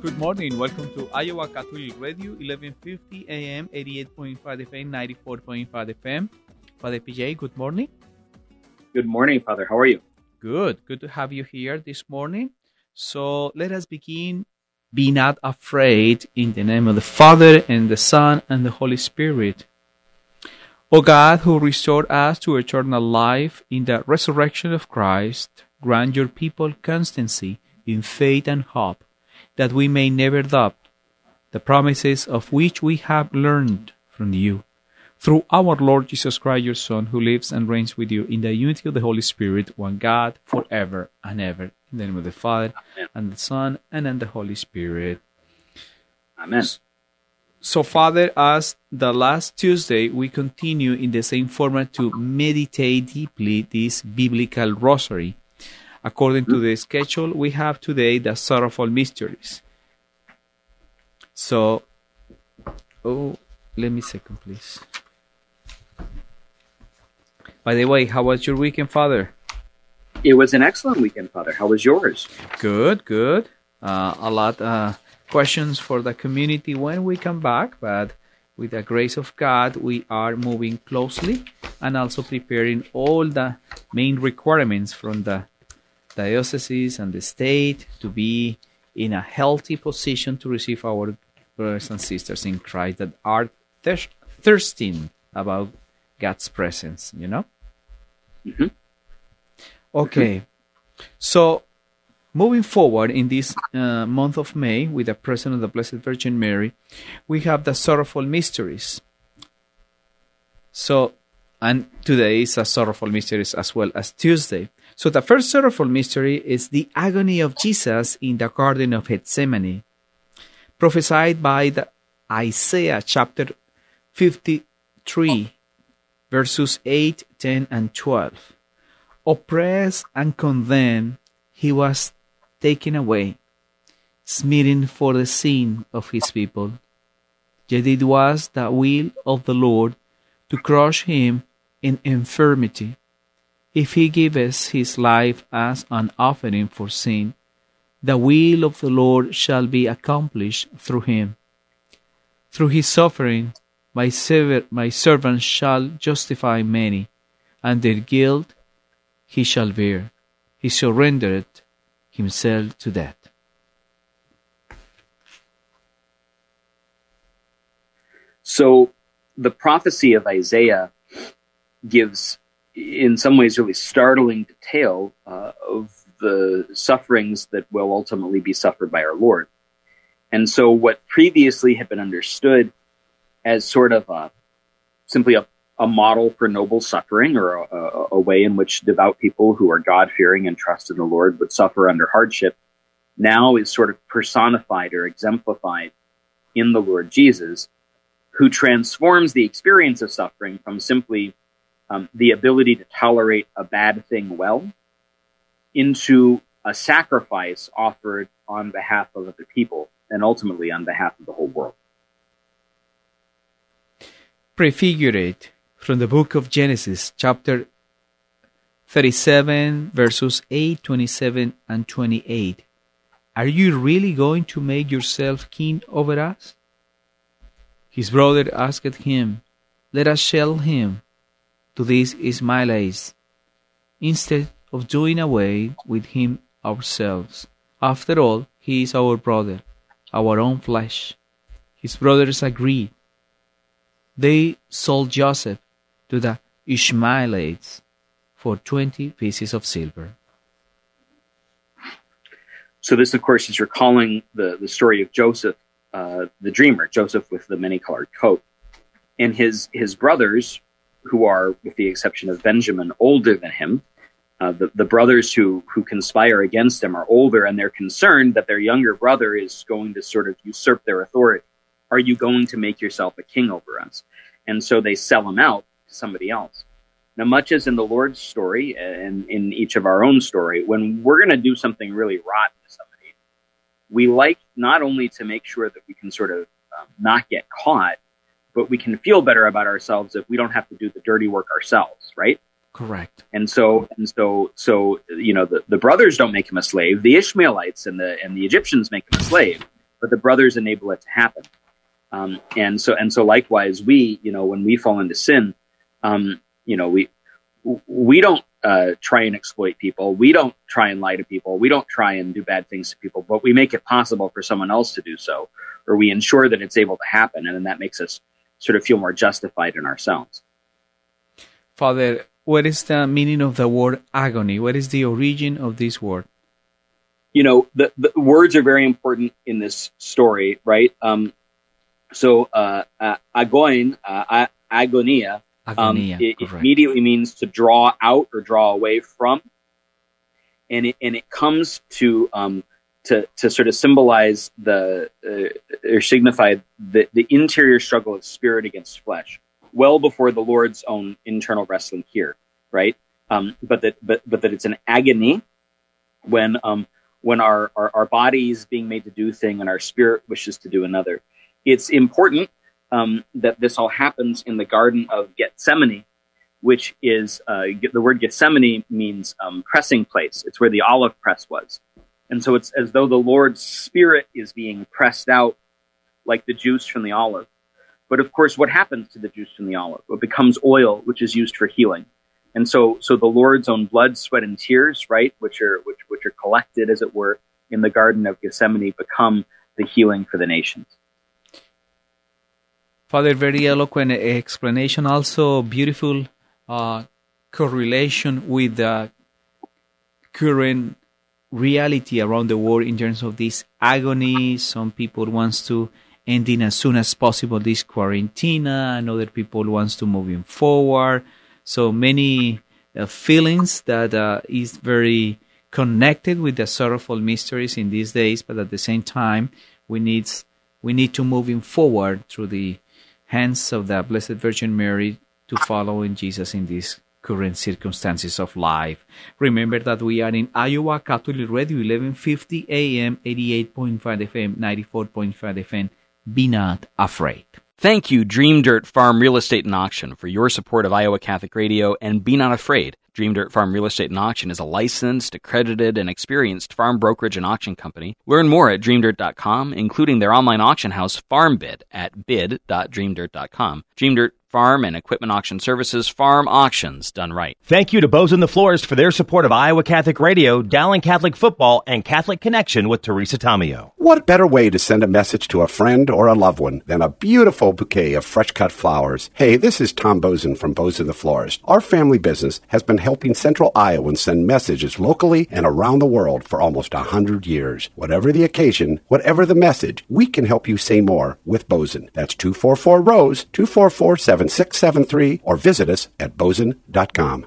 Good morning. Welcome to Iowa Catholic Radio, 1150 AM, 88.5 FM, 94.5 FM. Father PJ, good morning. Good morning, Father. How are you? Good. Good to have you here this morning. So let us begin. Be not afraid in the name of the Father and the Son and the Holy Spirit. O God, who restored us to eternal life in the resurrection of Christ, grant your people constancy in faith and hope, that we may never doubt the promises of which we have learned from you. Through our Lord Jesus Christ, your Son, who lives and reigns with you in the unity of the Holy Spirit, one God, forever and ever. In the name of the Father, and the Son, and in the Holy Spirit. Amen. So, Father, as the last Tuesday, we continue in the same format to meditate deeply this biblical rosary. According to the schedule, we have today the sorrowful mysteries. So, oh, let me second, please. By the way, how was your weekend, Father? It was an excellent weekend, Father. How was yours? Good, good. Uh, a lot uh, questions for the community when we come back, but with the grace of God, we are moving closely and also preparing all the main requirements from the dioceses and the state to be in a healthy position to receive our brothers and sisters in Christ that are thir- thirsting about God's presence, you know? Mm-hmm. Okay. So, moving forward in this uh, month of May with the presence of the Blessed Virgin Mary, we have the sorrowful mysteries. So, and today is a sorrowful mysteries as well as Tuesday. So, the first sorrowful mystery is the agony of Jesus in the Garden of Gethsemane, prophesied by the Isaiah chapter 53, verses 8, 10, and 12. Oppressed and condemned, he was taken away, smitten for the sin of his people. Yet it was the will of the Lord to crush him in infirmity. If he gives his life as an offering for sin, the will of the Lord shall be accomplished through him. Through his suffering, my, sever- my servant shall justify many, and their guilt he shall bear. He surrendered himself to death. So, the prophecy of Isaiah gives, in some ways, really startling detail uh, of the sufferings that will ultimately be suffered by our Lord. And so, what previously had been understood as sort of a, simply a, a model for noble suffering or a, a, a way in which devout people who are God fearing and trust in the Lord would suffer under hardship now is sort of personified or exemplified in the Lord Jesus, who transforms the experience of suffering from simply um, the ability to tolerate a bad thing well into a sacrifice offered on behalf of other people and ultimately on behalf of the whole world. Prefigurate from the book of Genesis, chapter 37, verses 8, 27, and 28. Are you really going to make yourself king over us? His brother asked him, Let us sell him to these Ishmaelites, instead of doing away with him ourselves. After all, he is our brother, our own flesh. His brothers agreed. They sold Joseph to the Ishmaelites for 20 pieces of silver. So this, of course, is recalling the, the story of Joseph, uh, the dreamer, Joseph with the many-colored coat, and his his brothers, who are, with the exception of Benjamin, older than him, uh, the, the brothers who, who conspire against him are older and they're concerned that their younger brother is going to sort of usurp their authority. Are you going to make yourself a king over us? And so they sell him out to somebody else. Now, much as in the Lord's story and in each of our own story, when we're going to do something really rotten to somebody, we like not only to make sure that we can sort of um, not get caught, but we can feel better about ourselves if we don't have to do the dirty work ourselves, right? Correct. And so, and so, so you know, the, the brothers don't make him a slave. The Ishmaelites and the and the Egyptians make him a slave, but the brothers enable it to happen. Um, and so, and so, likewise, we, you know, when we fall into sin, um, you know, we we don't uh, try and exploit people. We don't try and lie to people. We don't try and do bad things to people, but we make it possible for someone else to do so, or we ensure that it's able to happen, and then that makes us sort of feel more justified in ourselves. Father, what is the meaning of the word agony? What is the origin of this word? You know, the, the words are very important in this story, right? Um, so, uh, uh, agoin, uh, agonia, um, it, it, immediately means to draw out or draw away from, and it and it comes to um, to to sort of symbolize the uh, or signify the the interior struggle of spirit against flesh well before the Lord's own internal wrestling here, right? Um, but that but but that it's an agony when um when our, our our body is being made to do thing and our spirit wishes to do another. It's important um, that this all happens in the Garden of Gethsemane, which is uh, the word Gethsemane means um, pressing place. It's where the olive press was, and so it's as though the Lord's Spirit is being pressed out like the juice from the olive. But of course, what happens to the juice from the olive? It becomes oil, which is used for healing. And so, so the Lord's own blood, sweat, and tears, right, which are which which are collected, as it were, in the Garden of Gethsemane, become the healing for the nations. Father, very eloquent explanation. Also, beautiful uh, correlation with the current reality around the world in terms of this agony. Some people wants to ending as soon as possible this quarantine, and other people wants to moving forward. So many uh, feelings that uh, is very connected with the sorrowful mysteries in these days, but at the same time, we need we need to moving forward through the hands of the Blessed Virgin Mary to follow in Jesus in these current circumstances of life. Remember that we are in Iowa Catholic Radio 1150 AM 88.5 FM 94.5 FM be not afraid. Thank you, Dream Dirt Farm Real Estate and Auction, for your support of Iowa Catholic Radio and Be Not Afraid. Dream Dirt Farm Real Estate and Auction is a licensed, accredited, and experienced farm brokerage and auction company. Learn more at dreamdirt.com, including their online auction house, FarmBid, at bid.dreamdirt.com. Dream Dirt farm and equipment auction services, farm auctions done right. Thank you to Boesen the Florist for their support of Iowa Catholic Radio, Dowling Catholic Football, and Catholic Connection with Teresa Tomeo. What better way to send a message to a friend or a loved one than a beautiful bouquet of fresh cut flowers? Hey, this is Tom Boesen from Boesen the Florist. Our family business has been helping Central Iowans send messages locally and around the world for almost a hundred years. Whatever the occasion, whatever the message, we can help you say more with Boesen. That's 244 Rose, 244 7673 or visit us at boesen.com.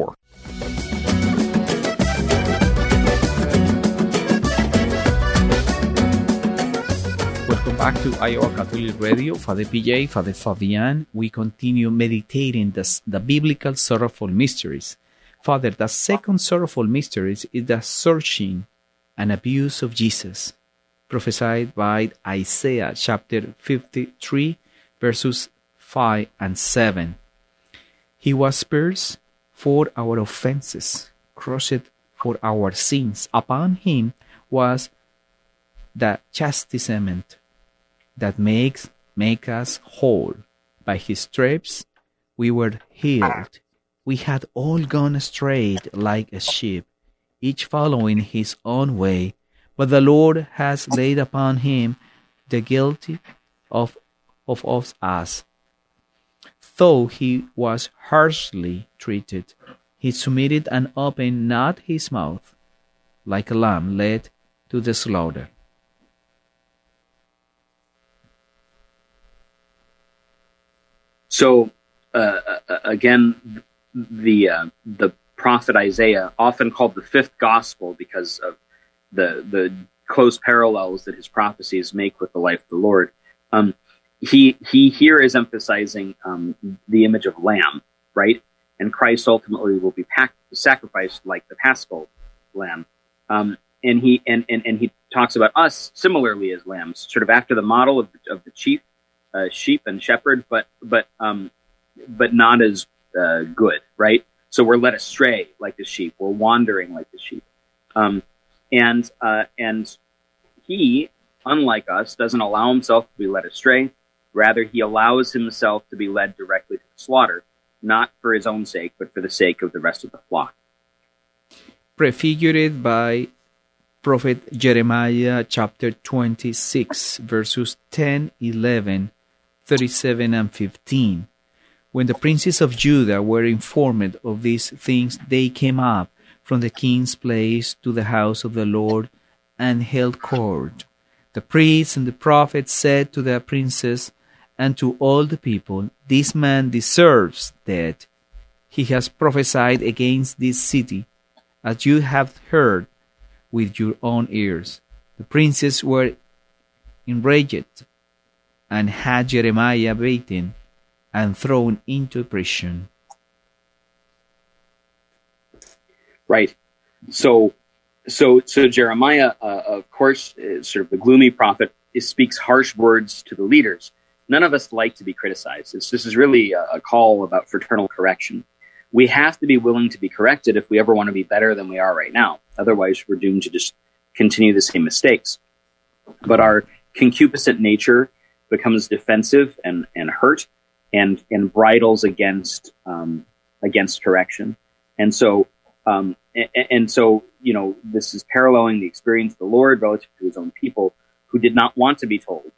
Back to Iowa Catholic Radio. Father PJ, Father Fabian. We continue meditating the, the biblical sorrowful mysteries. Father, the second sorrowful mystery is the scourging and abuse of Jesus, prophesied by Isaiah chapter 53, verses 5 and 7. He was pierced for our offenses, crushed for our sins. Upon him was the chastisement that makes make us whole. By his stripes we were healed. We had all gone astray like a sheep, each following his own way, but the Lord has laid upon him the guilty of of us. Though he was harshly treated, he submitted and opened not his mouth, like a lamb led to the slaughter. So uh, uh, again, the uh, the prophet Isaiah, often called the fifth gospel because of the the close parallels that his prophecies make with the life of the Lord. Um, he he here is emphasizing um, the image of lamb, right? And Christ ultimately will be packed, sacrificed like the Paschal lamb. Um, and he and, and and he talks about us similarly as lambs, sort of after the model of the, of the chief uh, sheep and shepherd, but but um, but not as uh, good, right? So we're led astray like the sheep. We're wandering like the sheep, um, and uh, and he, unlike us, doesn't allow himself to be led astray. Rather, he allows himself to be led directly to the slaughter, not for his own sake, but for the sake of the rest of the flock. Prefigured by Prophet Jeremiah chapter 26, verses 10, 11, 37 and 15. When the princes of Judah were informed of these things, they came up from the king's place to the house of the Lord and held court. The priests and the prophets said to the princes and to all the people, This man deserves death. He has prophesied against this city, as you have heard with your own ears. The princes were enraged and had Jeremiah beaten and thrown into prison. Right. So, so, so Jeremiah, uh, of course, is sort of the gloomy prophet, speaks harsh words to the leaders. None of us like to be criticized. It's, this is really a, a call about fraternal correction. We have to be willing to be corrected if we ever want to be better than we are right now. Otherwise, we're doomed to just continue the same mistakes. But our concupiscent nature becomes defensive and, and hurt and, and bridles against, um, against correction. And so, um, and, and, so, you know, this is paralleling the experience of the Lord relative to his own people who did not want to be told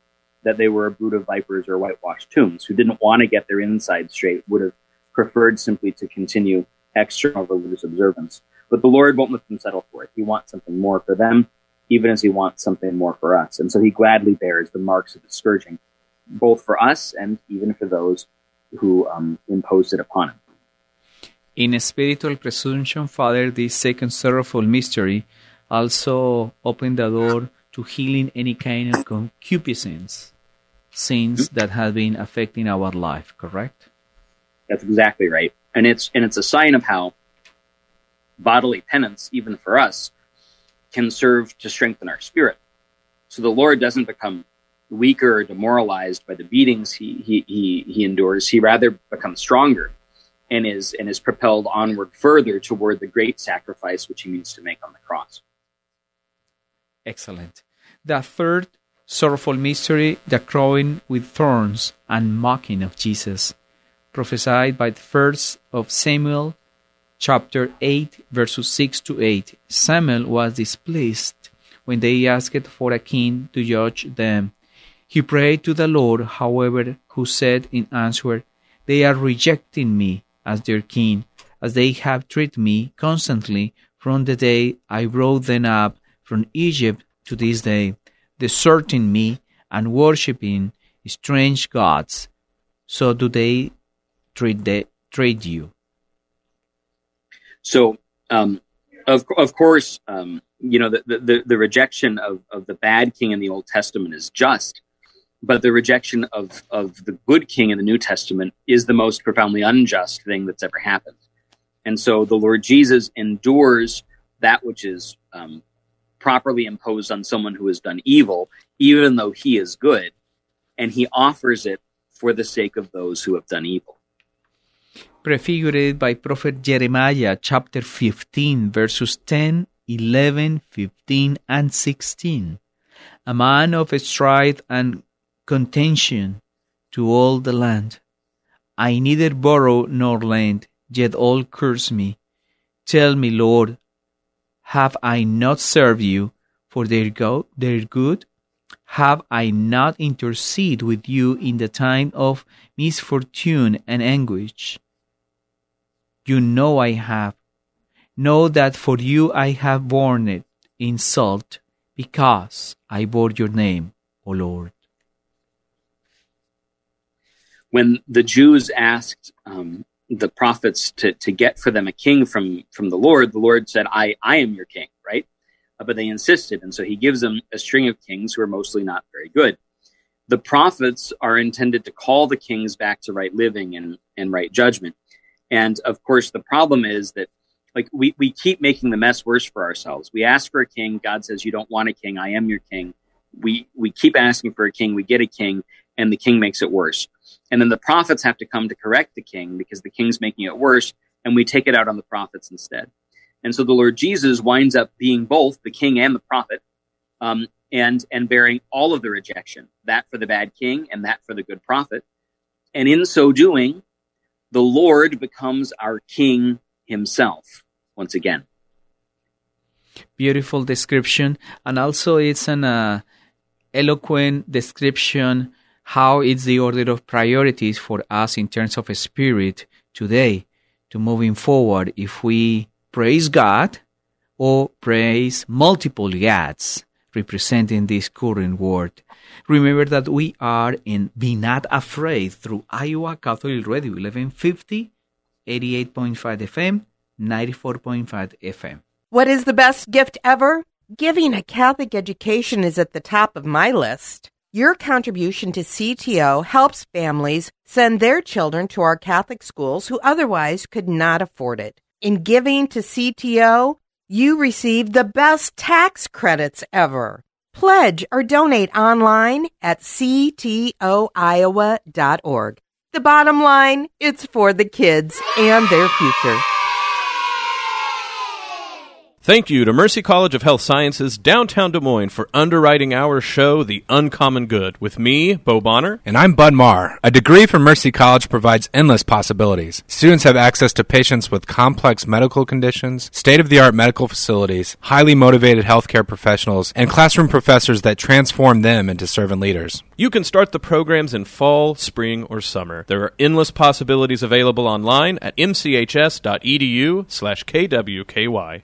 that they were a brood of vipers or whitewashed tombs, who didn't want to get their inside straight, would have preferred simply to continue external religious observance. But the Lord won't let them settle for it. He wants something more for them even as he wants something more for us. And so he gladly bears the marks of the scourging, both for us and even for those who um, imposed it upon him. In spiritual presumption, Father, this second sorrowful mystery also opened the door to healing any kind of concupiscence, sins that have been affecting our life, correct? That's exactly right. And it's and it's a sign of how bodily penance, even for us, can serve to strengthen our spirit. So the Lord doesn't become weaker or demoralized by the beatings he, he, he, he endures. He rather becomes stronger and is, and is propelled onward further toward the great sacrifice which he means to make on the cross. Excellent. The third sorrowful mystery, the crowning with thorns and mocking of Jesus, prophesied by the first of Samuel chapter 8, verses 6 to 8. Samuel was displeased when they asked for a king to judge them. He prayed to the Lord, however, who said in answer, They are rejecting me as their king, as they have treated me constantly from the day I brought them up from Egypt to this day, deserting me and worshipping strange gods. So do they treat, they, treat you. So, um, of of course, um, you know the, the the rejection of of the bad king in the Old Testament is just, but the rejection of of the good king in the New Testament is the most profoundly unjust thing that's ever happened. And so, the Lord Jesus endures that which is um, properly imposed on someone who has done evil, even though he is good, and he offers it for the sake of those who have done evil prefigured by prophet Jeremiah chapter 15 verses 10, 11, 15 and 16. A man of strife and contention to all the land. I neither borrow nor lend, yet all curse me. Tell me, Lord, have I not served you for their, go- their good? Have I not interceded with you in the time of misfortune and anguish? You know I have. Know that for you I have borne it, insult, because I bore your name, O Lord. When the Jews asked um, the prophets to, to get for them a king from, from the Lord, the Lord said, I, I am your king, right? Uh, but they insisted. And so he gives them a string of kings who are mostly not very good. The prophets are intended to call the kings back to right living and, and right judgment. And of course, the problem is that like we, we keep making the mess worse for ourselves. We ask for a king. God says, you don't want a king. I am your king. We, we keep asking for a king. We get a king and the king makes it worse. And then the prophets have to come to correct the king because the king's making it worse. And we take it out on the prophets instead. And so the Lord Jesus winds up being both the king and the prophet, um, and and bearing all of the rejection, that for the bad king and that for the good prophet. And in so doing, the Lord becomes our King himself once again. Beautiful description, and also it's an uh, eloquent description how it's the order of priorities for us in terms of spirit today to moving forward if we praise God or praise multiple gods representing this current world. Remember that we are in Be Not Afraid through Iowa Catholic Radio 1150, 88.5 FM, 94.5 FM. What is the best gift ever? Giving a Catholic education is at the top of my list. Your contribution to CTO helps families send their children to our Catholic schools who otherwise could not afford it. In giving to CTO, you receive the best tax credits ever. Pledge or donate online at ctoiowa.org. The bottom line, it's for the kids and their future. Thank you to Mercy College of Health Sciences, downtown Des Moines, for underwriting our show, The Uncommon Good, with me, Bo Bonner. And I'm Bud Marr. A degree from Mercy College provides endless possibilities. Students have access to patients with complex medical conditions, state of the art medical facilities, highly motivated healthcare professionals, and classroom professors that transform them into servant leaders. You can start the programs in fall, spring, or summer. There are endless possibilities available online at mchs.edu slash kwky.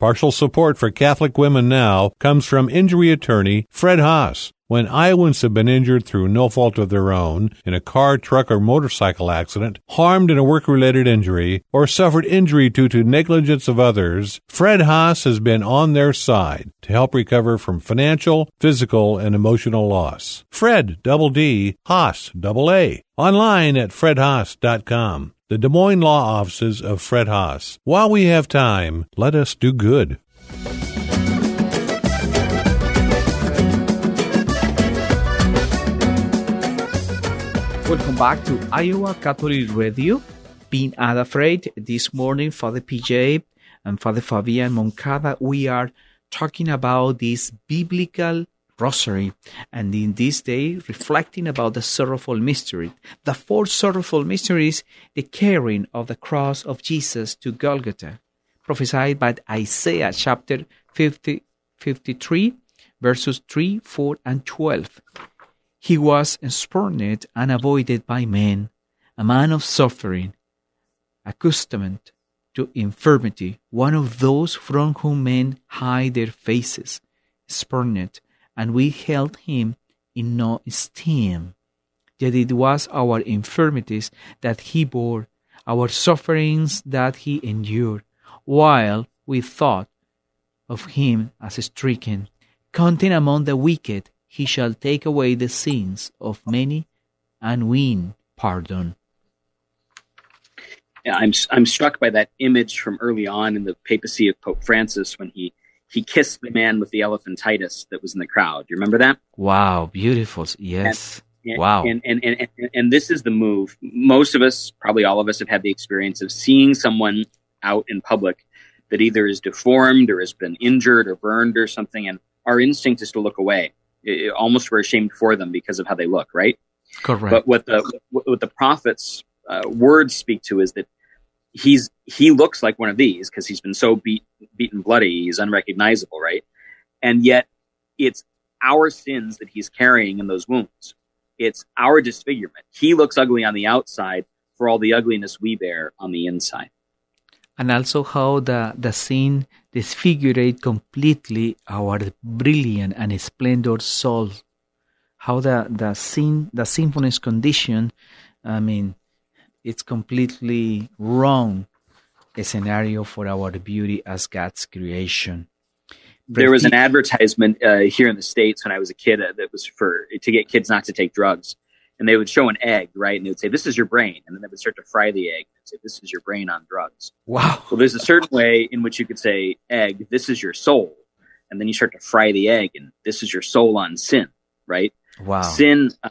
Partial support for Catholic Women Now comes from injury attorney Fredd Haas. When Iowans have been injured through no fault of their own in a car, truck, or motorcycle accident, harmed in a work related injury, or suffered injury due to negligence of others, Fredd Haas has been on their side to help recover from financial, physical, and emotional loss. Fredd, double D, Haas, double A. Online at fredhaas.com. the Des Moines Law Offices of Fredd Haas. While we have time, let us do good. Welcome back to Iowa Catholic Radio. Being unafraid this morning, Father PJ and Father Fabian Moncada, we are talking about this biblical rosary and in this day reflecting about the sorrowful mystery. The fourth sorrowful mystery is the carrying of the cross of Jesus to Golgotha, prophesied by Isaiah chapter 50, 53, verses 3, 4, and 12. He was spurned and avoided by men, a man of suffering, accustomed to infirmity, one of those from whom men hide their faces, spurned, and we held him in no esteem. Yet it was our infirmities that he bore, our sufferings that he endured, while we thought of him as stricken, counting among the wicked, he shall take away the sins of many and win pardon. I'm I'm struck by that image from early on in the papacy of Pope Francis when he he kissed the man with the elephantitis that was in the crowd. You remember that? Wow, beautiful. Yes. And, wow. And, and, and, and, and this is the move. Most of us, probably all of us, have had the experience of seeing someone out in public that either is deformed or has been injured or burned or something, and our instinct is to look away. It, almost we're ashamed for them because of how they look, right? Correct. But what the what the prophets' uh, words speak to is that he's he looks like one of these because he's been so beat, beaten bloody, he's unrecognizable, right? And yet, it's our sins that he's carrying in those wounds. It's our disfigurement. He looks ugly on the outside for all the ugliness we bear on the inside. And also how the, the sin disfigurate completely our brilliant and splendid soul. How the, the sin, the sinfulness condition, I mean, it's completely wrong a scenario for our beauty as God's creation. There was an advertisement uh, here in the states when I was a kid uh, that was for to get kids not to take drugs, and they would show an egg, right? And they would say, "This is your brain," and then they would start to fry the egg and say, "This is your brain on drugs." Wow. Well, there's a certain way in which you could say, "Egg, this is your soul," and then you start to fry the egg, and this is your soul on sin, right? Wow. Sin, uh,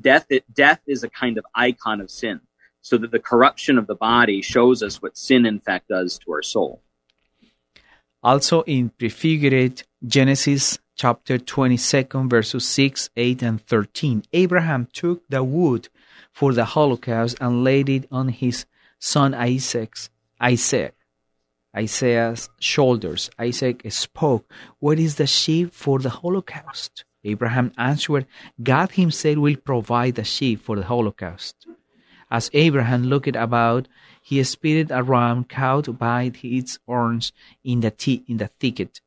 death. Death is a kind of icon of sin so that the corruption of the body shows us what sin in fact does to our soul. Also in prefigured Genesis chapter 22 verses 6, 8 and 13, Abraham took the wood for the holocaust and laid it on his son Isaac's Isaac Isaiah's shoulders. Isaac spoke, What is the sheep for the holocaust? Abraham answered, God himself will provide the sheep for the holocaust. As Abraham looked about, he spied a ram caught by its horns in the, in the thicket.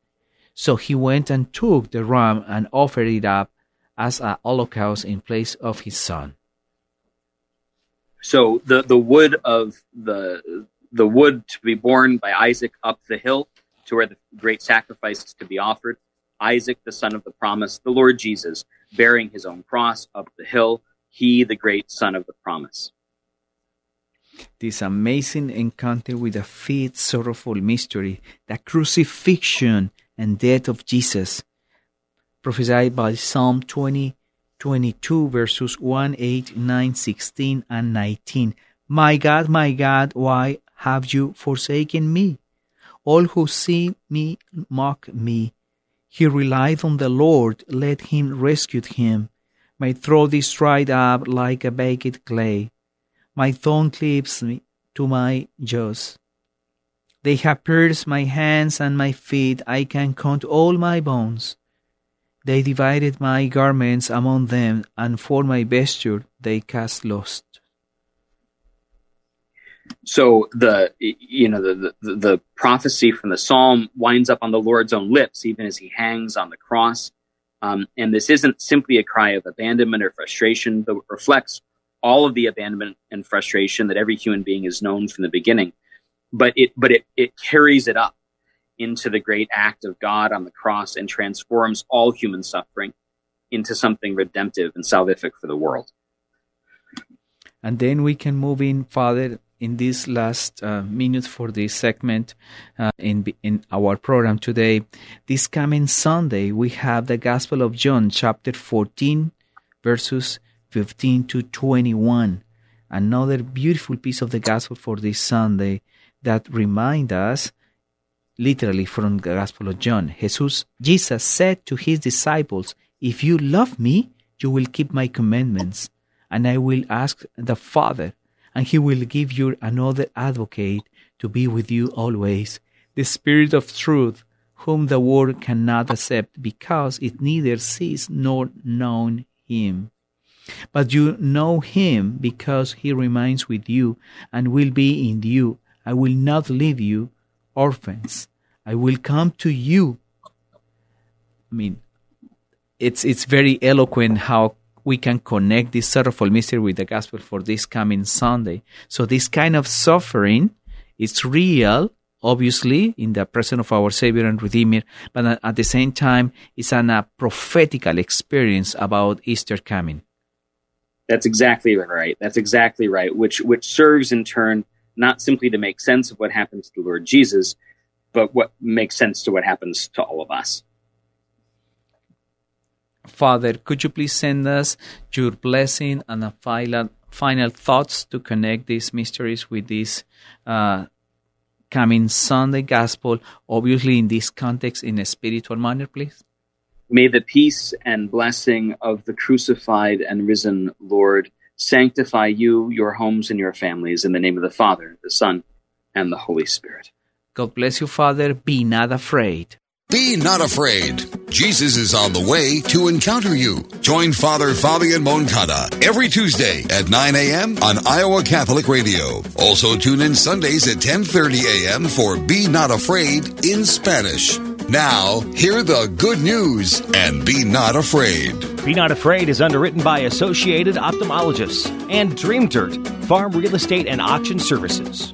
So he went and took the ram and offered it up as a holocaust in place of his son. So the, the wood of the the wood to be borne by Isaac up the hill to where the great sacrifice is to be offered. Isaac, the son of the promise, the Lord Jesus, bearing his own cross up the hill, he, the great son of the promise this amazing encounter with a fifth sorrowful mystery, the crucifixion and death of Jesus, prophesied by Psalm 20, 22, verses 1, 8, 9, 16, and 19. My God, my God, why have you forsaken me? All who see me mock me. He relied on the Lord, let him rescue him. My throat is dried up like a baked clay my tongue cleaves me to my jaws. They have pierced my hands and my feet. I can count all my bones. They divided my garments among them, and for my vesture they cast lost. So the you know the, the the prophecy from the psalm winds up on the Lord's own lips, even as he hangs on the cross. Um, and this isn't simply a cry of abandonment or frustration, but reflects all of the abandonment and frustration that every human being has known from the beginning. But it, but it, it carries it up into the great act of God on the cross and transforms all human suffering into something redemptive and salvific for the world. And then we can move in, Father, in this last uh, minute for this segment uh, in in our program today. This coming Sunday, we have the Gospel of John, chapter 14, verses 15 to 21. Another beautiful piece of the Gospel for this Sunday that remind us, literally from the Gospel of John. Jesus, Jesus said to his disciples, "If you love me, you will keep my commandments." and I will ask the Father, and he will give you another advocate to be with you always, the Spirit of truth, whom the world cannot accept because it neither sees nor known him. But you know him because he remains with you and will be in you. I will not leave you orphans. I will come to you. I mean, it's it's very eloquent how we can connect this sorrowful mystery with the gospel for this coming Sunday. So this kind of suffering is real, obviously, in the presence of our Savior and Redeemer, but at the same time, it's an, a prophetical experience about Easter coming. That's exactly right. That's exactly right. Which which serves in turn not simply to make sense of what happens to the Lord Jesus, but what makes sense to what happens to all of us. Father, could you please send us your blessing and a final, final thoughts to connect these mysteries with this uh, coming Sunday gospel, obviously in this context, in a spiritual manner, please? May the peace and blessing of the crucified and risen Lord sanctify you, your homes, and your families in the name of the Father, the Son, and the Holy Spirit. God bless you, Father. Be not afraid. Be not afraid. Jesus is on the way to encounter you. Join Father Fabian Moncada every Tuesday at 9 a.m. on Iowa Catholic Radio. Also tune in Sundays at 10:30 a.m. for Be Not Afraid in Spanish. Now, hear the good news and be not afraid. Be Not Afraid is underwritten by Associated Ophthalmologists and Dream Dirt, Farm Real Estate and Auction Services.